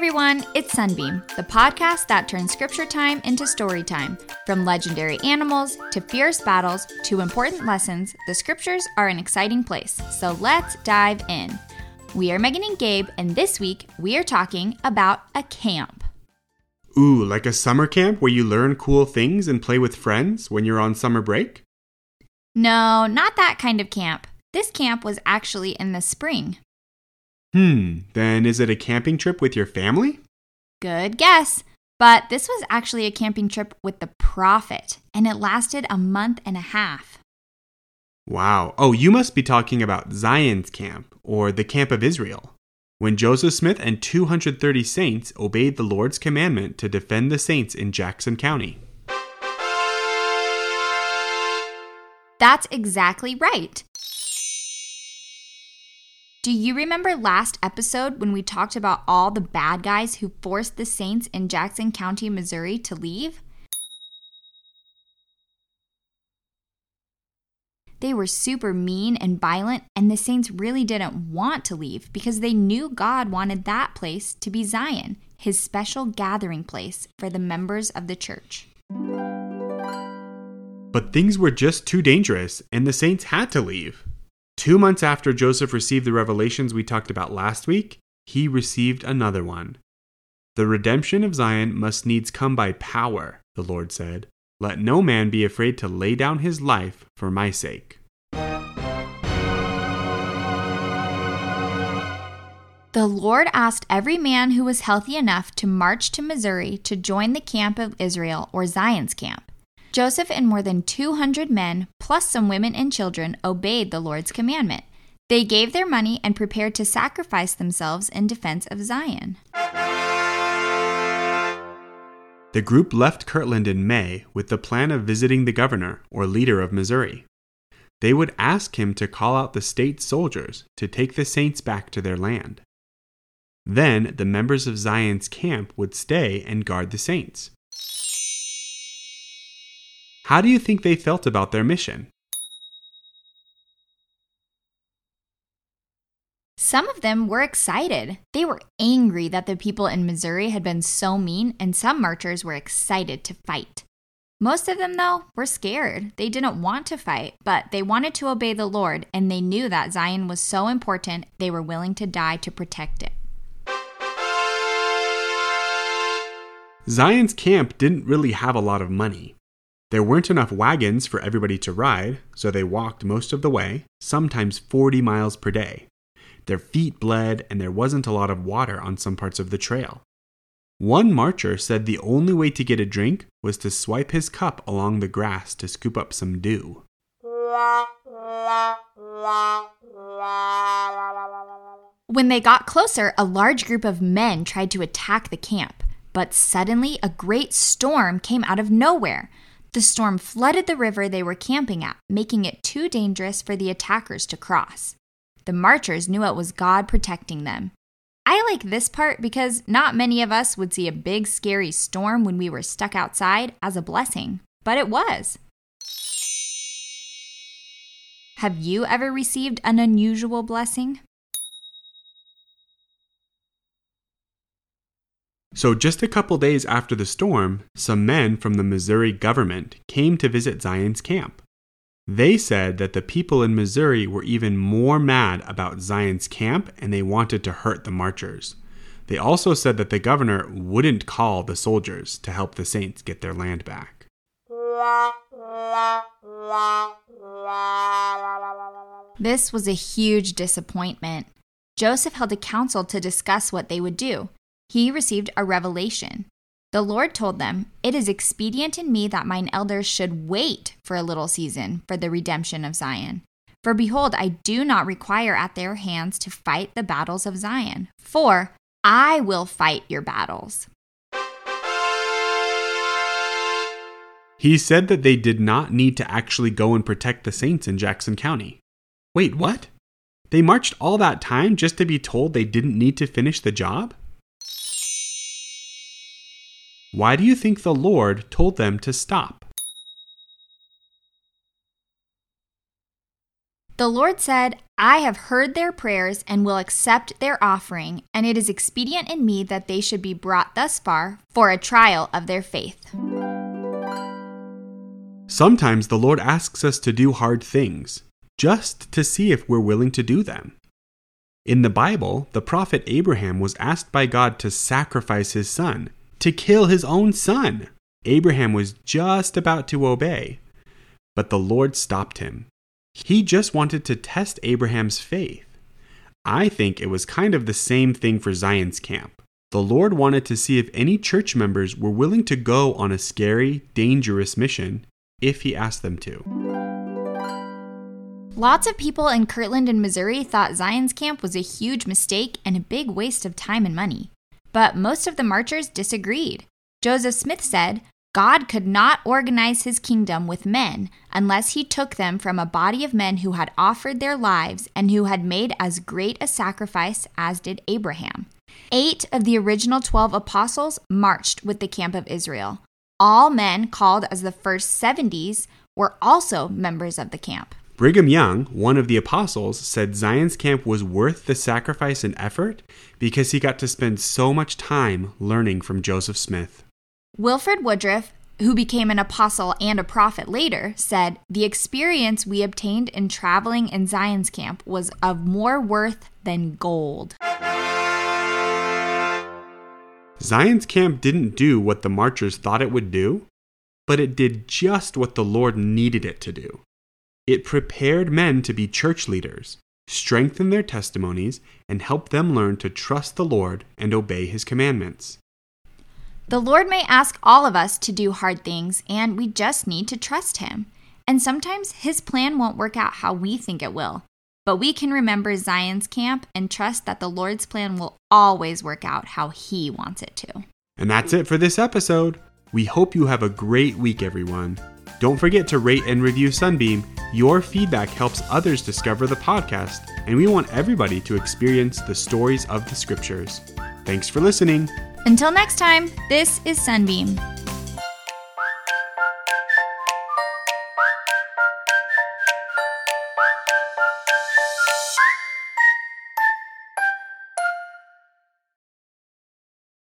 everyone, it's Sunbeam, the podcast that turns scripture time into story time. From legendary animals to fierce battles to important lessons, the scriptures are an exciting place. So let's dive in. We are Megan and Gabe, and this week we are talking about a camp. Ooh, like a summer camp where you learn cool things and play with friends when you're on summer break? No, not that kind of camp. This camp was actually in the spring. Hmm, then is it a camping trip with your family? Good guess. But this was actually a camping trip with the prophet, and it lasted a month and a half. Wow. Oh, you must be talking about Zion's camp, or the camp of Israel, when Joseph Smith and 230 saints obeyed the Lord's commandment to defend the saints in Jackson County. That's exactly right. Do you remember last episode when we talked about all the bad guys who forced the Saints in Jackson County, Missouri to leave? They were super mean and violent, and the Saints really didn't want to leave because they knew God wanted that place to be Zion, his special gathering place for the members of the church. But things were just too dangerous, and the Saints had to leave. Two months after Joseph received the revelations we talked about last week, he received another one. The redemption of Zion must needs come by power, the Lord said. Let no man be afraid to lay down his life for my sake. The Lord asked every man who was healthy enough to march to Missouri to join the camp of Israel or Zion's camp. Joseph and more than 200 men, plus some women and children, obeyed the Lord's commandment. They gave their money and prepared to sacrifice themselves in defense of Zion. The group left Kirtland in May with the plan of visiting the governor or leader of Missouri. They would ask him to call out the state soldiers to take the saints back to their land. Then the members of Zion's camp would stay and guard the saints. How do you think they felt about their mission? Some of them were excited. They were angry that the people in Missouri had been so mean, and some marchers were excited to fight. Most of them, though, were scared. They didn't want to fight, but they wanted to obey the Lord, and they knew that Zion was so important they were willing to die to protect it. Zion's camp didn't really have a lot of money. There weren't enough wagons for everybody to ride, so they walked most of the way, sometimes 40 miles per day. Their feet bled, and there wasn't a lot of water on some parts of the trail. One marcher said the only way to get a drink was to swipe his cup along the grass to scoop up some dew. When they got closer, a large group of men tried to attack the camp, but suddenly a great storm came out of nowhere. The storm flooded the river they were camping at, making it too dangerous for the attackers to cross. The marchers knew it was God protecting them. I like this part because not many of us would see a big, scary storm when we were stuck outside as a blessing, but it was. Have you ever received an unusual blessing? So, just a couple days after the storm, some men from the Missouri government came to visit Zion's camp. They said that the people in Missouri were even more mad about Zion's camp and they wanted to hurt the marchers. They also said that the governor wouldn't call the soldiers to help the saints get their land back. This was a huge disappointment. Joseph held a council to discuss what they would do he received a revelation. The Lord told them, It is expedient in me that mine elders should wait for a little season for the redemption of Zion. For behold, I do not require at their hands to fight the battles of Zion, for I will fight your battles. He said that they did not need to actually go and protect the saints in Jackson County. Wait, what? They marched all that time just to be told they didn't need to finish the job? Why do you think the Lord told them to stop? The Lord said, I have heard their prayers and will accept their offering, and it is expedient in me that they should be brought thus far for a trial of their faith. Sometimes the Lord asks us to do hard things, just to see if we're willing to do them. In the Bible, the prophet Abraham was asked by God to sacrifice his son, to kill his own son. Abraham was just about to obey, but the Lord stopped him. He just wanted to test Abraham's faith. I think it was kind of the same thing for Zion's camp. The Lord wanted to see if any church members were willing to go on a scary, dangerous mission if He asked them to. Lots of people in Kirtland and Missouri thought Zion's camp was a huge mistake and a big waste of time and money. But most of the marchers disagreed. Joseph Smith said, God could not organize his kingdom with men unless he took them from a body of men who had offered their lives and who had made as great a sacrifice as did Abraham. Eight of the original 12 apostles marched with the camp of Israel. All men called as the first 70s were also members of the camp. Brigham Young, one of the apostles, said Zion's camp was worth the sacrifice and effort because he got to spend so much time learning from Joseph Smith. Wilford Woodruff, who became an apostle and a prophet later, said, The experience we obtained in traveling in Zion's camp was of more worth than gold. Zion's camp didn't do what the marchers thought it would do, but it did just what the Lord needed it to do. It prepared men to be church leaders, strengthen their testimonies, and help them learn to trust the Lord and obey his commandments. The Lord may ask all of us to do hard things, and we just need to trust Him. And sometimes His plan won't work out how we think it will. But we can remember Zion's camp and trust that the Lord's plan will always work out how He wants it to. And that's it for this episode. We hope you have a great week, everyone. Don't forget to rate and review Sunbeam. Your feedback helps others discover the podcast, and we want everybody to experience the stories of the scriptures. Thanks for listening. Until next time, this is Sunbeam.